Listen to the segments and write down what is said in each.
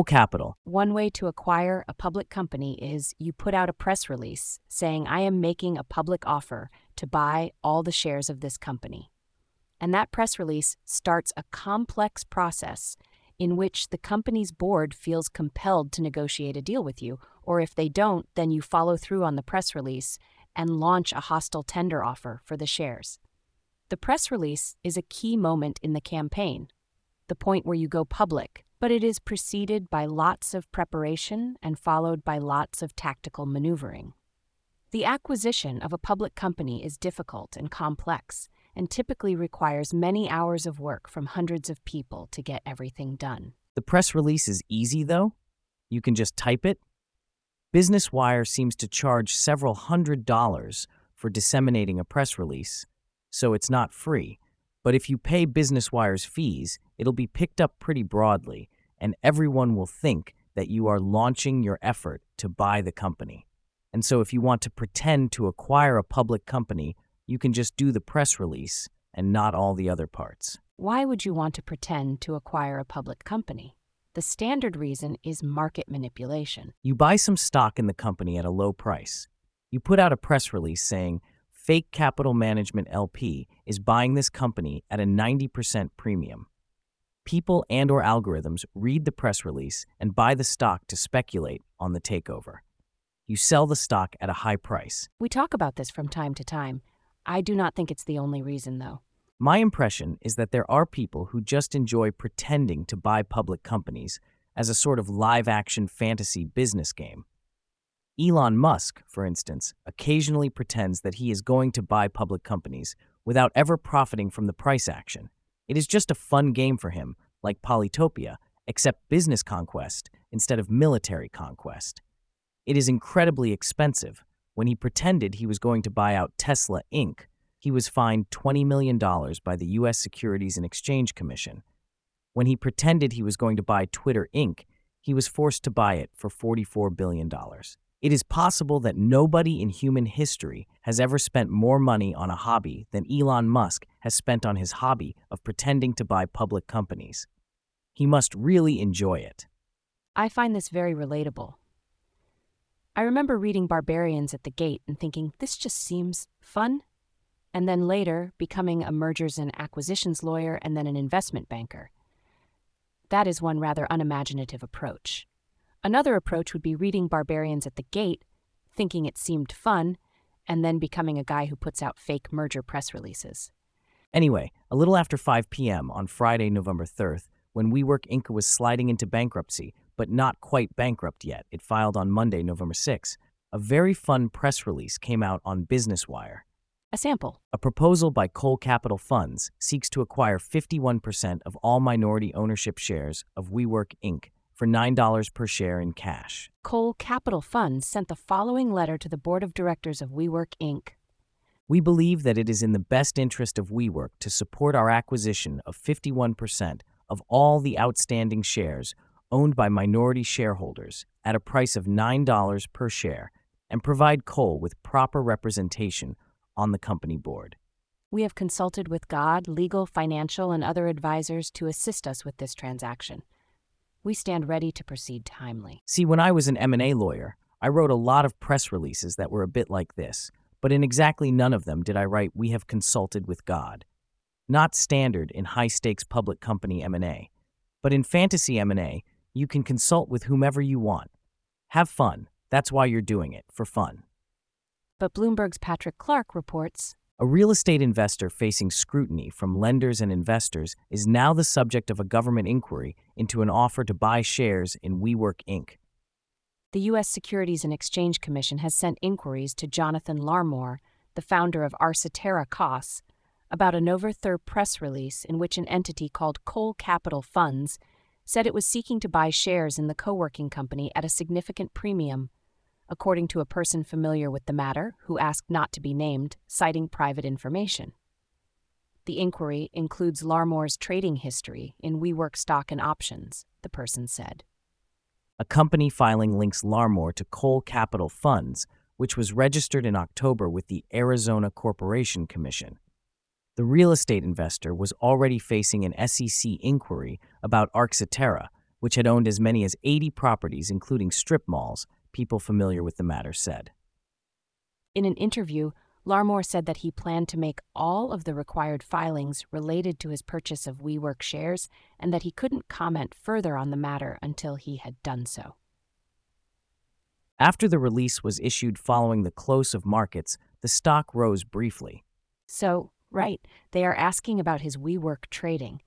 Capital. One way to acquire a public company is you put out a press release saying, I am making a public offer to buy all the shares of this company. And that press release starts a complex process in which the company's board feels compelled to negotiate a deal with you, or if they don't, then you follow through on the press release and launch a hostile tender offer for the shares. The press release is a key moment in the campaign, the point where you go public, but it is preceded by lots of preparation and followed by lots of tactical maneuvering. The acquisition of a public company is difficult and complex and typically requires many hours of work from hundreds of people to get everything done. The press release is easy, though. You can just type it. Business Wire seems to charge several hundred dollars for disseminating a press release, so it's not free. But if you pay Business Wire's fees, it'll be picked up pretty broadly, and everyone will think that you are launching your effort to buy the company. And so if you want to pretend to acquire a public company, you can just do the press release and not all the other parts. Why would you want to pretend to acquire a public company? The standard reason is market manipulation. You buy some stock in the company at a low price. You put out a press release saying, Fake Capital Management LP is buying this company at a 90% premium. People and or algorithms read the press release and buy the stock to speculate on the takeover. You sell the stock at a high price. We talk about this from time to time. I do not think it's the only reason, though. My impression is that there are people who just enjoy pretending to buy public companies as a sort of live action fantasy business game. Elon Musk, for instance, occasionally pretends that he is going to buy public companies without ever profiting from the price action. It is just a fun game for him, like Polytopia, except business conquest instead of military conquest. It is incredibly expensive. When he pretended he was going to buy out Tesla Inc., he was fined $20 million by the U.S. Securities and Exchange Commission. When he pretended he was going to buy Twitter Inc., he was forced to buy it for $44 billion. It is possible that nobody in human history has ever spent more money on a hobby than Elon Musk has spent on his hobby of pretending to buy public companies. He must really enjoy it. I find this very relatable. I remember reading Barbarians at the Gate and thinking, this just seems fun. And then later, becoming a mergers and acquisitions lawyer and then an investment banker. That is one rather unimaginative approach. Another approach would be reading Barbarians at the Gate, thinking it seemed fun, and then becoming a guy who puts out fake merger press releases. Anyway, a little after 5 p.m. on Friday, November 3rd, when WeWork Inc. was sliding into bankruptcy, but not quite bankrupt yet, it filed on Monday, November 6, a very fun press release came out on Business Wire. A sample. A proposal by Cole Capital Funds seeks to acquire 51% of all minority ownership shares of WeWork Inc for $9 per share in cash. Cole Capital Funds sent the following letter to the board of directors of WeWork Inc. We believe that it is in the best interest of WeWork to support our acquisition of 51% of all the outstanding shares owned by minority shareholders at a price of $9 per share and provide Cole with proper representation on the company board. We have consulted with God, legal, financial, and other advisors to assist us with this transaction we stand ready to proceed timely. See, when I was an M&A lawyer, I wrote a lot of press releases that were a bit like this, but in exactly none of them did I write we have consulted with God. Not standard in high-stakes public company M&A, but in fantasy M&A, you can consult with whomever you want. Have fun. That's why you're doing it, for fun. But Bloomberg's Patrick Clark reports a real estate investor facing scrutiny from lenders and investors is now the subject of a government inquiry into an offer to buy shares in WeWork Inc. The U.S. Securities and Exchange Commission has sent inquiries to Jonathan Larmore, the founder of ArciTerra Cos, about a November 3rd press release in which an entity called Cole Capital Funds said it was seeking to buy shares in the co working company at a significant premium according to a person familiar with the matter who asked not to be named, citing private information. The inquiry includes Larmore's trading history in WeWork stock and options, the person said. A company filing links Larmore to Cole Capital Funds, which was registered in October with the Arizona Corporation Commission. The real estate investor was already facing an SEC inquiry about ArciTerra, which had owned as many as 80 properties, including strip malls, people familiar with the matter said. In an interview, Larmore said that he planned to make all of the required filings related to his purchase of WeWork shares and that he couldn't comment further on the matter until he had done so. After the release was issued following the close of markets, the stock rose briefly. So, right, they are asking about his WeWork trading,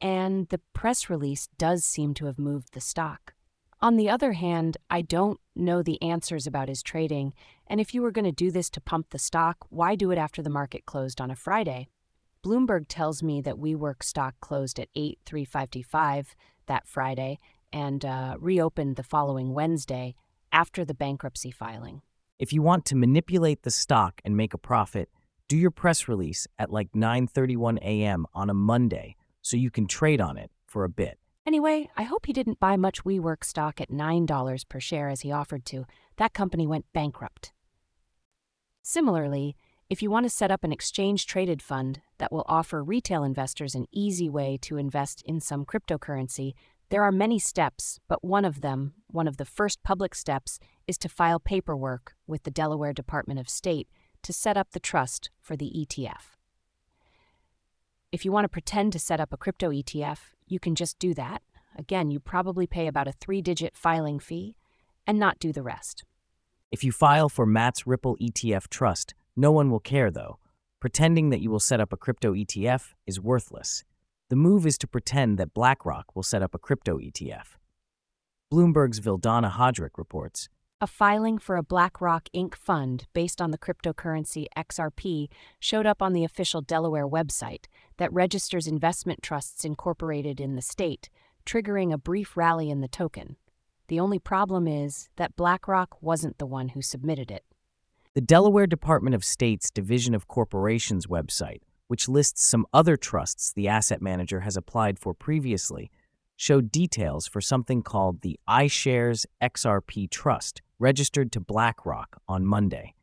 and the press release does seem to have moved the stock. On the other hand, I don't know the answers about his trading, and if you were going to do this to pump the stock, why do it after the market closed on a Friday? Bloomberg tells me that WeWork stock closed at 8,355 that Friday and uh, reopened the following Wednesday after the bankruptcy filing. If you want to manipulate the stock and make a profit, do your press release at like 9:31 a.m. on a Monday so you can trade on it for a bit. Anyway, I hope he didn't buy much WeWork stock at $9 per share as he offered to. That company went bankrupt. Similarly, if you want to set up an exchange traded fund that will offer retail investors an easy way to invest in some cryptocurrency, there are many steps, but one of them, one of the first public steps, is to file paperwork with the Delaware Department of State to set up the trust for the ETF. If you want to pretend to set up a crypto ETF, you can just do that. Again, you probably pay about a three digit filing fee and not do the rest. If you file for Matt's Ripple ETF Trust, no one will care though. Pretending that you will set up a crypto ETF is worthless. The move is to pretend that BlackRock will set up a crypto ETF. Bloomberg's Vildana Hajric reports A filing for a BlackRock Inc. fund based on the cryptocurrency XRP showed up on the official Delaware website that registers investment trusts incorporated in the state, triggering a brief rally in the token. The only problem is that BlackRock wasn't the one who submitted it. The Delaware Department of State's Division of Corporations website which lists some other trusts the asset manager has applied for previously, showed details for something called the iShares XRP Trust, registered to BlackRock on Monday.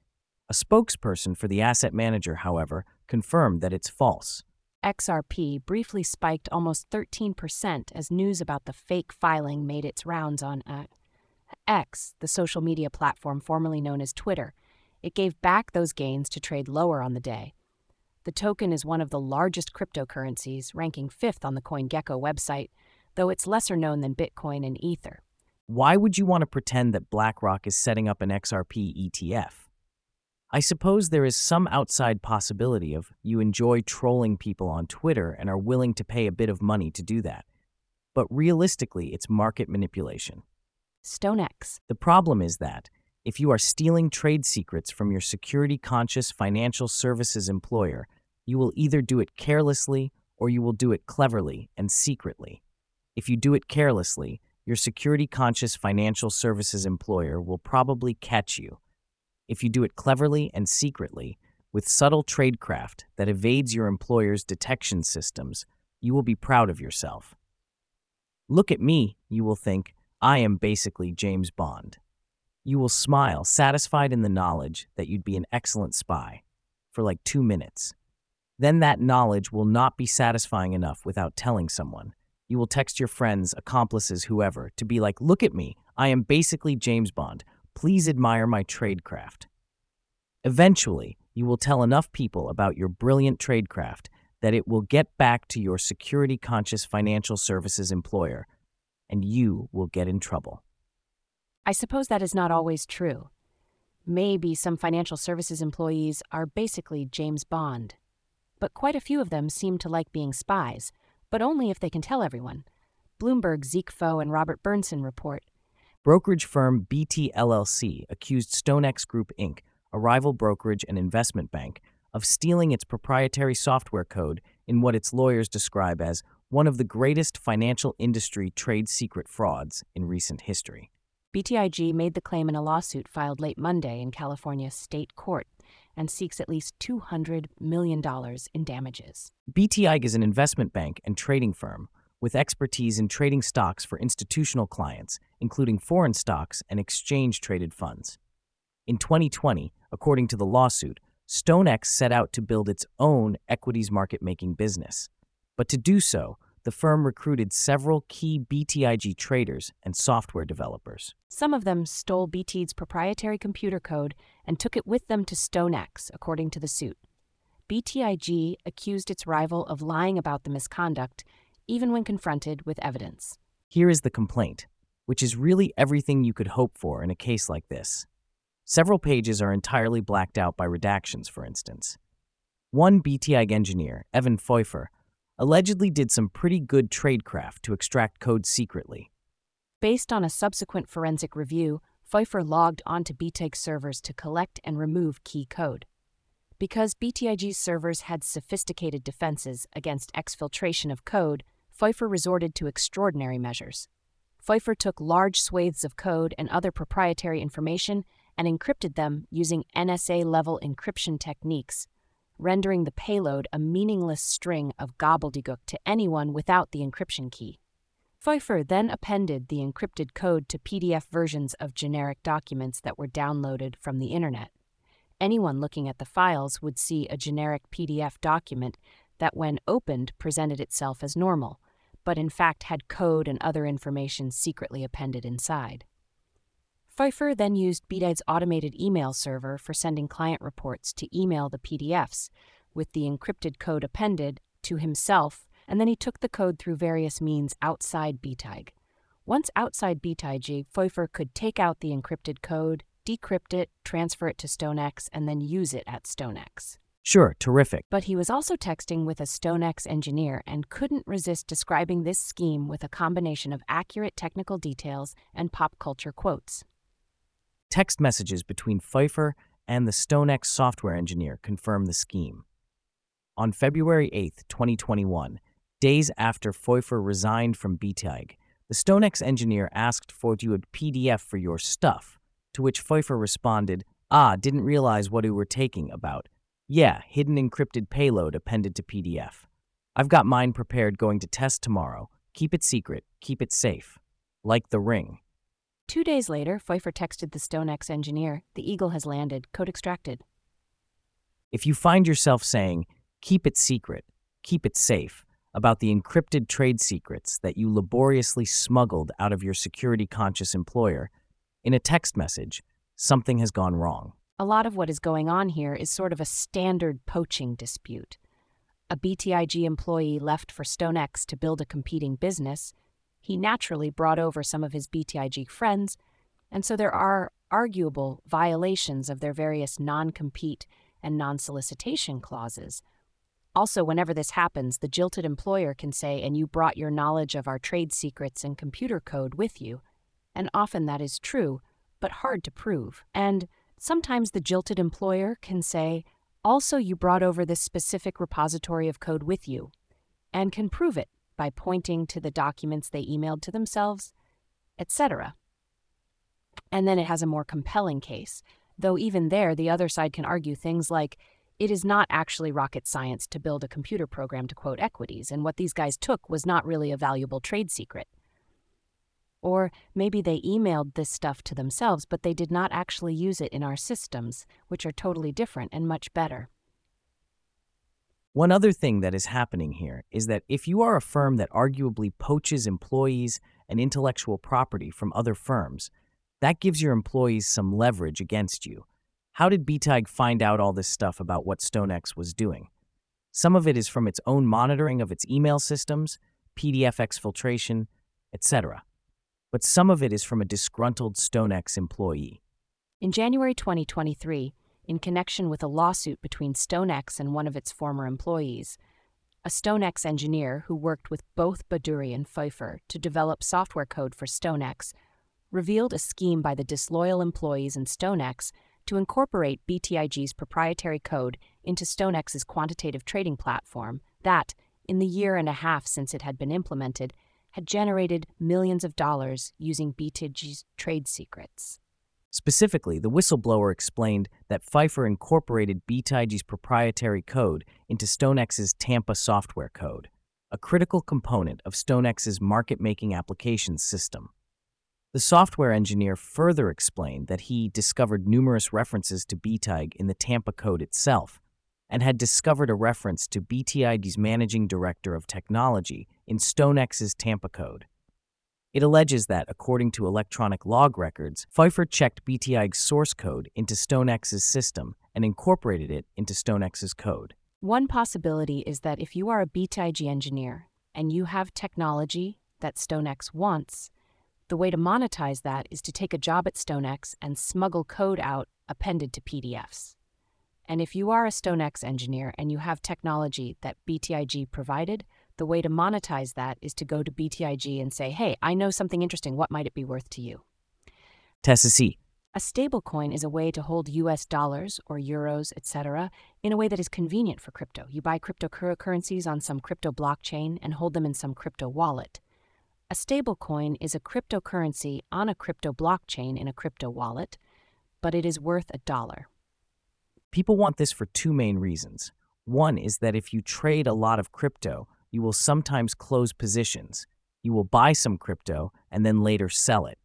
A spokesperson for the asset manager, however, confirmed that it's false. XRP briefly spiked almost 13% as news about the fake filing made its rounds on uh, X, the social media platform formerly known as Twitter. It gave back those gains to trade lower on the day. The token is one of the largest cryptocurrencies, ranking fifth on the CoinGecko website, though it's lesser known than Bitcoin and Ether. Why would you want to pretend that BlackRock is setting up an XRP ETF? I suppose there is some outside possibility of you enjoy trolling people on Twitter and are willing to pay a bit of money to do that. But realistically, it's market manipulation. StoneX. The problem is that if you are stealing trade secrets from your security conscious financial services employer, you will either do it carelessly or you will do it cleverly and secretly. If you do it carelessly, your security conscious financial services employer will probably catch you. If you do it cleverly and secretly, with subtle tradecraft that evades your employer's detection systems, you will be proud of yourself. Look at me, you will think, I am basically James Bond. You will smile, satisfied in the knowledge that you'd be an excellent spy, for like two minutes. Then that knowledge will not be satisfying enough without telling someone. You will text your friends, accomplices, whoever, to be like, look at me, I am basically James Bond. Please admire my tradecraft. Eventually, you will tell enough people about your brilliant tradecraft that it will get back to your security conscious financial services employer, and you will get in trouble. I suppose that is not always true. Maybe some financial services employees are basically James Bond but quite a few of them seem to like being spies, but only if they can tell everyone. Bloomberg's Zeke Faux and Robert Burnson report. Brokerage firm BT LLC accused StoneX Group Inc., a rival brokerage and investment bank, of stealing its proprietary software code in what its lawyers describe as one of the greatest financial industry trade secret frauds in recent history. BTIG made the claim in a lawsuit filed late Monday in California state court and seeks at least $200 million in damages. BTIG is an investment bank and trading firm with expertise in trading stocks for institutional clients, including foreign stocks and exchange traded funds. In 2020, according to the lawsuit, StoneX set out to build its own equities market making business. But to do so, the firm recruited several key BTIG traders and software developers. Some of them stole BTIG's proprietary computer code and took it with them to StoneX, according to the suit. BTIG accused its rival of lying about the misconduct, even when confronted with evidence. Here is the complaint, which is really everything you could hope for in a case like this. Several pages are entirely blacked out by redactions, for instance. One BTIG engineer, Evan Pfeuffer, allegedly did some pretty good tradecraft to extract code secretly. Based on a subsequent forensic review, Pfeuffer logged onto BTIG servers to collect and remove key code. Because BTIG's servers had sophisticated defenses against exfiltration of code, Pfeuffer resorted to extraordinary measures. Pfeuffer took large swathes of code and other proprietary information and encrypted them using NSA level encryption techniques, rendering the payload a meaningless string of gobbledygook to anyone without the encryption key. Pfeuffer then appended the encrypted code to PDF versions of generic documents that were downloaded from the internet. Anyone looking at the files would see a generic PDF document that, when opened, presented itself as normal, but in fact had code and other information secretly appended inside. Pfeuffer then used BTIG's automated email server for sending client reports to email the PDFs, with the encrypted code appended to himself, and then he took the code through various means outside BTIG. Once outside BTIG, Pfeuffer could take out the encrypted code, decrypt it, transfer it to StoneX, and then use it at StoneX. Sure, terrific. But he was also texting with a StoneX engineer and couldn't resist describing this scheme with a combination of accurate technical details and pop culture quotes. Text messages between Pfeuffer and the StoneX software engineer confirm the scheme. On February 8, 2021, days after Pfeuffer resigned from BTIG, the StoneX engineer asked for you a PDF for your stuff, to which Pfeuffer responded, Ah, didn't realize what we were taking about. Yeah, hidden encrypted payload appended to PDF. I've got mine prepared going to test tomorrow. Keep it secret, keep it safe. Like the ring. Two days later, Pfeuffer texted the StoneX engineer, The Eagle has landed, code extracted. If you find yourself saying, keep it secret, keep it safe, about the encrypted trade secrets that you laboriously smuggled out of your security conscious employer, in a text message, something has gone wrong. A lot of what is going on here is sort of a standard poaching dispute. A BTIG employee left for StoneX to build a competing business he naturally brought over some of his BTIG friends, and so there are arguable violations of their various non compete and non solicitation clauses. Also, whenever this happens, the jilted employer can say, and you brought your knowledge of our trade secrets and computer code with you. And often that is true, but hard to prove. And sometimes the jilted employer can say, also, you brought over this specific repository of code with you, and can prove it by pointing to the documents they emailed to themselves, etc. And then it has a more compelling case, though even there the other side can argue things like it is not actually rocket science to build a computer program to quote equities, and what these guys took was not really a valuable trade secret. Or maybe they emailed this stuff to themselves, but they did not actually use it in our systems, which are totally different and much better. One other thing that is happening here is that if you are a firm that arguably poaches employees and intellectual property from other firms, that gives your employees some leverage against you. How did BTIG find out all this stuff about what StoneX was doing? Some of it is from its own monitoring of its email systems, PDF exfiltration, etc. But some of it is from a disgruntled StoneX employee. In January 2023, in connection with a lawsuit between StoneX and one of its former employees. A StoneX engineer who worked with both Bhaduri and Pfeuffer to develop software code for StoneX revealed a scheme by the disloyal employees in StoneX to incorporate BTIG's proprietary code into StoneX's quantitative trading platform that, in the year and a half since it had been implemented, had generated millions of dollars using BTIG's trade secrets. Specifically, the whistleblower explained that Pfeuffer incorporated BTIG's proprietary code into StoneX's Tampa software code, a critical component of StoneX's market-making applications system. The software engineer further explained that he discovered numerous references to BTIG in the Tampa code itself, and had discovered a reference to BTIG's managing director of technology in StoneX's Tampa code. It alleges that, according to electronic log records, Pfeuffer checked BTIG's source code into StoneX's system and incorporated it into StoneX's code. One possibility is that if you are a BTIG engineer and you have technology that StoneX wants, the way to monetize that is to take a job at StoneX and smuggle code out appended to PDFs. And if you are a StoneX engineer and you have technology that BTIG provided, the way to monetize that is to go to BTIG and say, hey, I know something interesting. What might it be worth to you? Tessa C. A stablecoin is a way to hold US dollars or euros, etc., in a way that is convenient for crypto. You buy cryptocurrencies on some crypto blockchain and hold them in some crypto wallet. A stablecoin is a cryptocurrency on a crypto blockchain in a crypto wallet, but it is worth a dollar. People want this for two main reasons. One is that if you trade a lot of crypto, you will sometimes close positions. You will buy some crypto and then later sell it.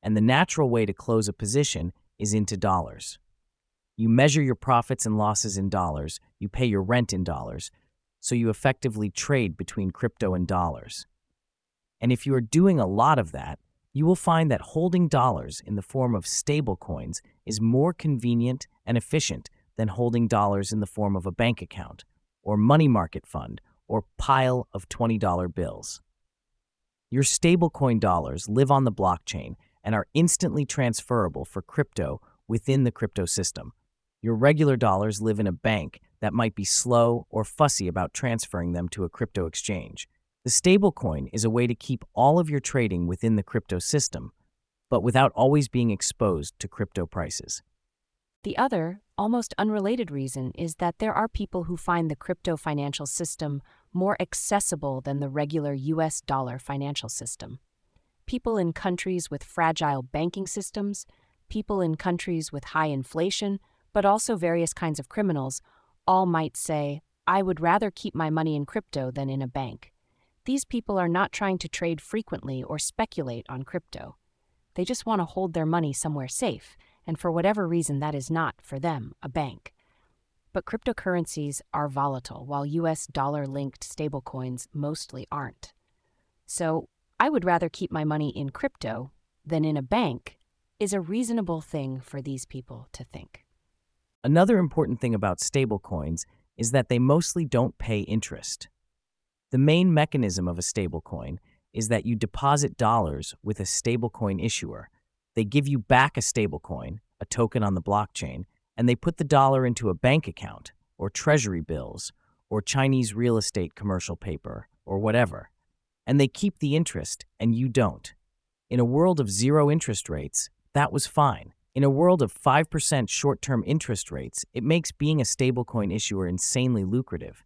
And the natural way to close a position is into dollars. You measure your profits and losses in dollars, you pay your rent in dollars, so you effectively trade between crypto and dollars. And if you are doing a lot of that, you will find that holding dollars in the form of stablecoins is more convenient and efficient than holding dollars in the form of a bank account, or money market fund, or pile of $20 bills. Your stablecoin dollars live on the blockchain and are instantly transferable for crypto within the crypto system. Your regular dollars live in a bank that might be slow or fussy about transferring them to a crypto exchange. The stablecoin is a way to keep all of your trading within the crypto system, but without always being exposed to crypto prices. The other, almost unrelated reason is that there are people who find the crypto financial system more accessible than the regular US dollar financial system. People in countries with fragile banking systems, people in countries with high inflation, but also various kinds of criminals, all might say, I would rather keep my money in crypto than in a bank. These people are not trying to trade frequently or speculate on crypto. They just want to hold their money somewhere safe and for whatever reason, that is not, for them, a bank. But cryptocurrencies are volatile, while US dollar linked stablecoins mostly aren't. So, I would rather keep my money in crypto than in a bank, is a reasonable thing for these people to think. Another important thing about stablecoins is that they mostly don't pay interest. The main mechanism of a stablecoin is that you deposit dollars with a stablecoin issuer they give you back a stablecoin, a token on the blockchain, and they put the dollar into a bank account, or treasury bills, or Chinese real estate commercial paper, or whatever. And they keep the interest, and you don't. In a world of zero interest rates, that was fine. In a world of 5% short term interest rates, it makes being a stablecoin issuer insanely lucrative.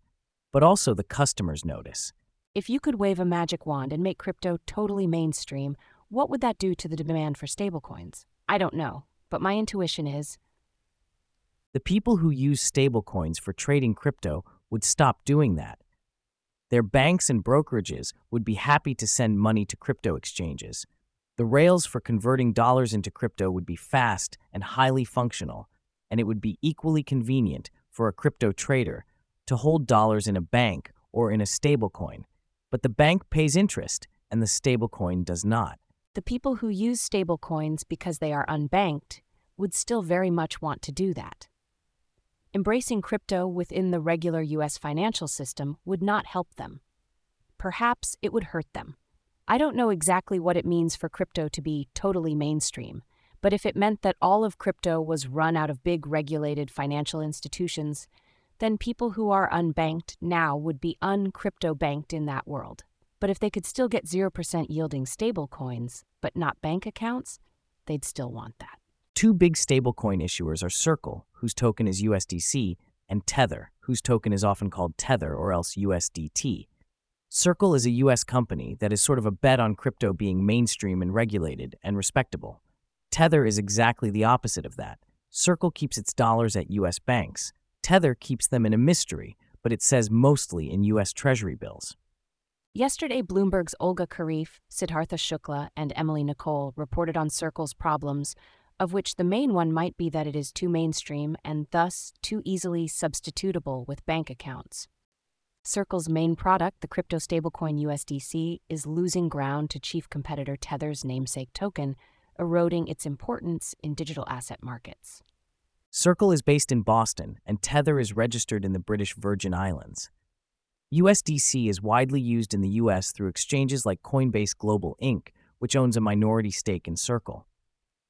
But also the customers notice. If you could wave a magic wand and make crypto totally mainstream, what would that do to the demand for stablecoins? I don't know, but my intuition is the people who use stablecoins for trading crypto would stop doing that. Their banks and brokerages would be happy to send money to crypto exchanges. The rails for converting dollars into crypto would be fast and highly functional, and it would be equally convenient for a crypto trader to hold dollars in a bank or in a stablecoin. But the bank pays interest and the stablecoin does not the people who use stablecoins because they are unbanked would still very much want to do that. Embracing crypto within the regular US financial system would not help them. Perhaps it would hurt them. I don't know exactly what it means for crypto to be totally mainstream, but if it meant that all of crypto was run out of big regulated financial institutions, then people who are unbanked now would be uncrypto banked in that world. But if they could still get 0% yielding stablecoins, but not bank accounts, they'd still want that. Two big stablecoin issuers are Circle, whose token is USDC, and Tether, whose token is often called Tether or else USDT. Circle is a US company that is sort of a bet on crypto being mainstream and regulated and respectable. Tether is exactly the opposite of that. Circle keeps its dollars at US banks. Tether keeps them in a mystery, but it says mostly in US Treasury bills. Yesterday, Bloomberg's Olga Kharif, Sidhartha Shukla, and Emily Nicolle reported on Circle's problems of which the main one might be that it is too mainstream and thus too easily substitutable with bank accounts. Circle's main product, the crypto stablecoin USDC, is losing ground to chief competitor Tether's namesake token, eroding its importance in digital asset markets. Circle is based in Boston, and Tether is registered in the British Virgin Islands. USDC is widely used in the US through exchanges like Coinbase Global Inc., which owns a minority stake in Circle.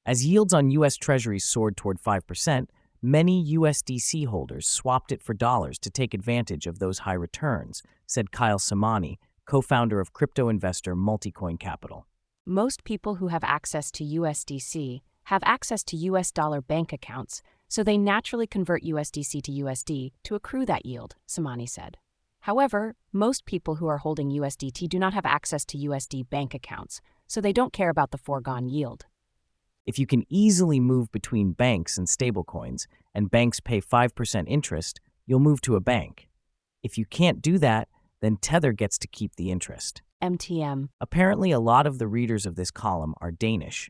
As yields on US Treasuries soared toward 5%, many USDC holders swapped it for dollars to take advantage of those high returns, said Kyle Samani, co founder of crypto investor Multicoin Capital. Most people who have access to USDC have access to US dollar bank accounts, so they naturally convert USDC to USD to accrue that yield, Samani said. However, most people who are holding USDT do not have access to USD bank accounts, so they don't care about the foregone yield. If you can easily move between banks and stablecoins, and banks pay 5% interest, you'll move to a bank. If you can't do that, then Tether gets to keep the interest. MTM. Apparently, a lot of the readers of this column are Danish.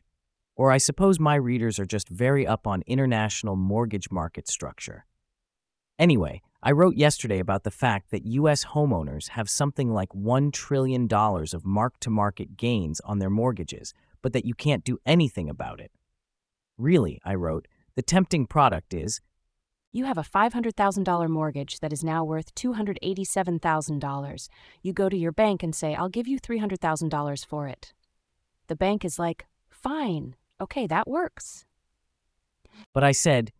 Or I suppose my readers are just very up on international mortgage market structure. Anyway, I wrote yesterday about the fact that U.S. homeowners have something like $1 trillion of mark to market gains on their mortgages, but that you can't do anything about it. Really, I wrote, the tempting product is You have a $500,000 mortgage that is now worth $287,000. You go to your bank and say, I'll give you $300,000 for it. The bank is like, Fine, okay, that works. But I said,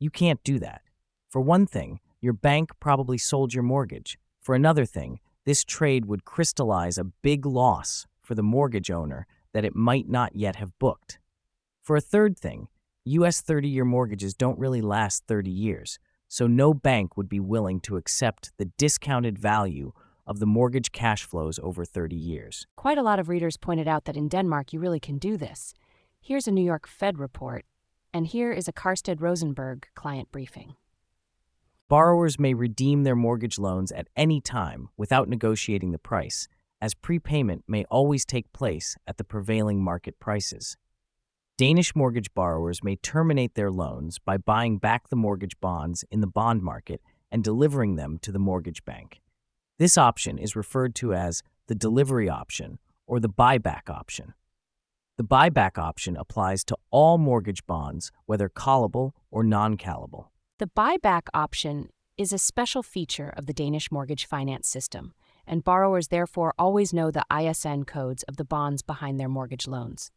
you can't do that. For one thing, your bank probably sold your mortgage. For another thing, this trade would crystallize a big loss for the mortgage owner that it might not yet have booked. For a third thing, U.S. 30 year mortgages don't really last 30 years, so no bank would be willing to accept the discounted value of the mortgage cash flows over 30 years. Quite a lot of readers pointed out that in Denmark you really can do this. Here's a New York Fed report, and here is a Karstead Rosenberg client briefing. Borrowers may redeem their mortgage loans at any time without negotiating the price, as prepayment may always take place at the prevailing market prices. Danish mortgage borrowers may terminate their loans by buying back the mortgage bonds in the bond market and delivering them to the mortgage bank. This option is referred to as the delivery option or the buyback option. The buyback option applies to all mortgage bonds, whether callable or non callable. The buyback option is a special feature of the Danish mortgage finance system, and borrowers therefore always know the ISIN codes of the bonds behind their mortgage loans.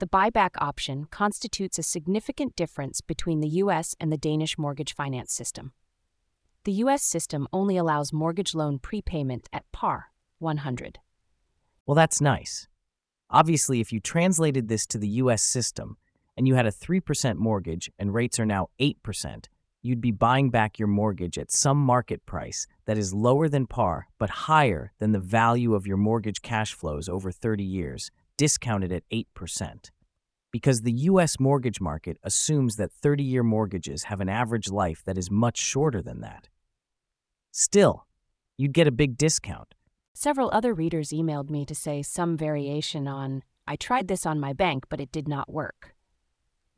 The buyback option constitutes a significant difference between the US and the Danish mortgage finance system. The US system only allows mortgage loan prepayment at par 100. Well, that's nice. Obviously, if you translated this to the US system and you had a 3% mortgage and rates are now 8%, you'd be buying back your mortgage at some market price that is lower than par but higher than the value of your mortgage cash flows over 30 years, discounted at 8%. Because the U.S. mortgage market assumes that 30 year mortgages have an average life that is much shorter than that. Still, you'd get a big discount. Several other readers emailed me to say some variation on, I tried this on my bank, but it did not work.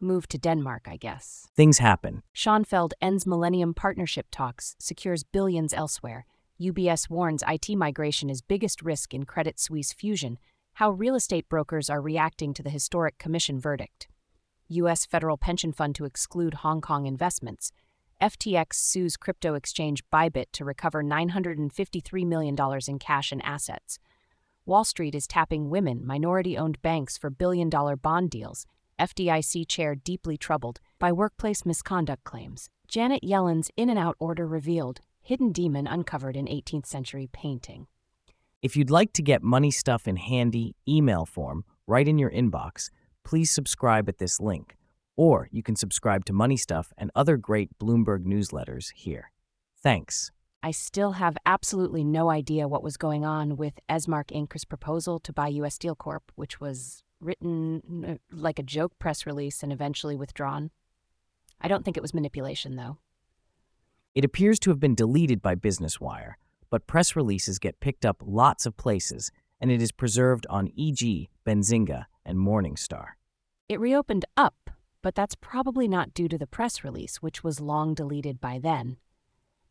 Move to Denmark, I guess. Things happen. Schonfeld ends Millennium Partnership talks, secures billions elsewhere. UBS warns IT migration is biggest risk in Credit Suisse fusion. How real estate brokers are reacting to the historic commission verdict. U.S. federal pension fund to exclude Hong Kong investments. FTX sues crypto exchange Bybit to recover $953 million in cash and assets. Wall Street is tapping women, minority owned banks for billion dollar bond deals. FDIC chair deeply troubled by workplace misconduct claims. Janet Yellen's In-N-Out order revealed, hidden demon uncovered in 18th century painting. If you'd like to get money stuff in handy email form right in your inbox, please subscribe at this link. Or you can subscribe to Money Stuff and other great Bloomberg newsletters here. Thanks. I still have absolutely no idea what was going on with Esmark Inc.'s proposal to buy U.S. Steel Corp., which was written like a joke press release and eventually withdrawn. I don't think it was manipulation, though. It appears to have been deleted by Business Wire, but press releases get picked up lots of places, and it is preserved on EG, Benzinga, and Morningstar. It reopened up but that's probably not due to the press release, which was long deleted by then.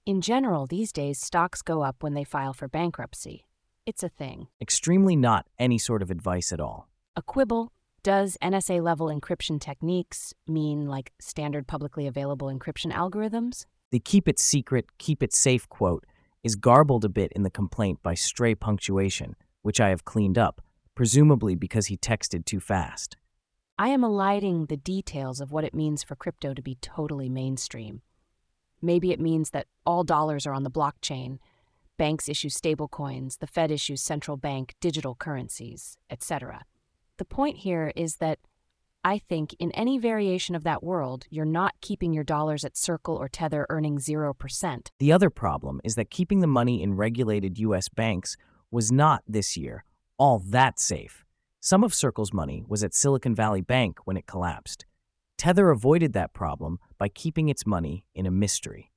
In general, these days, stocks go up when they file for bankruptcy. It's a thing. Extremely not any sort of advice at all. A quibble does NSA level encryption techniques mean like standard publicly available encryption algorithms? The keep it secret, keep it safe quote is garbled a bit in the complaint by stray punctuation, which I have cleaned up, presumably because he texted too fast. I am eliding the details of what it means for crypto to be totally mainstream. Maybe it means that all dollars are on the blockchain, banks issue stablecoins, the Fed issues central bank digital currencies, etc. The point here is that I think in any variation of that world, you're not keeping your dollars at Circle or Tether earning 0%. The other problem is that keeping the money in regulated U.S. banks was not this year all that safe. Some of Circle's money was at Silicon Valley Bank when it collapsed. Tether avoided that problem by keeping its money in a mystery.